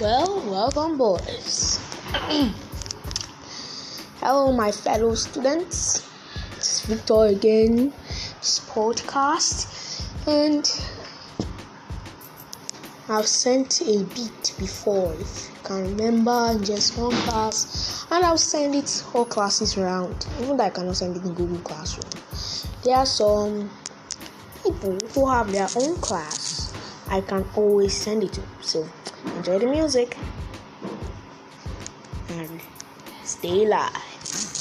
Well, welcome, boys. Hello, my fellow students. It's Victor again, podcast, and I've sent a beat before, if you can remember, just one class, and I'll send it all classes around. Even though I cannot send it in Google Classroom, there are some people who have their own class. I can always send it to. So enjoy the music and stay live.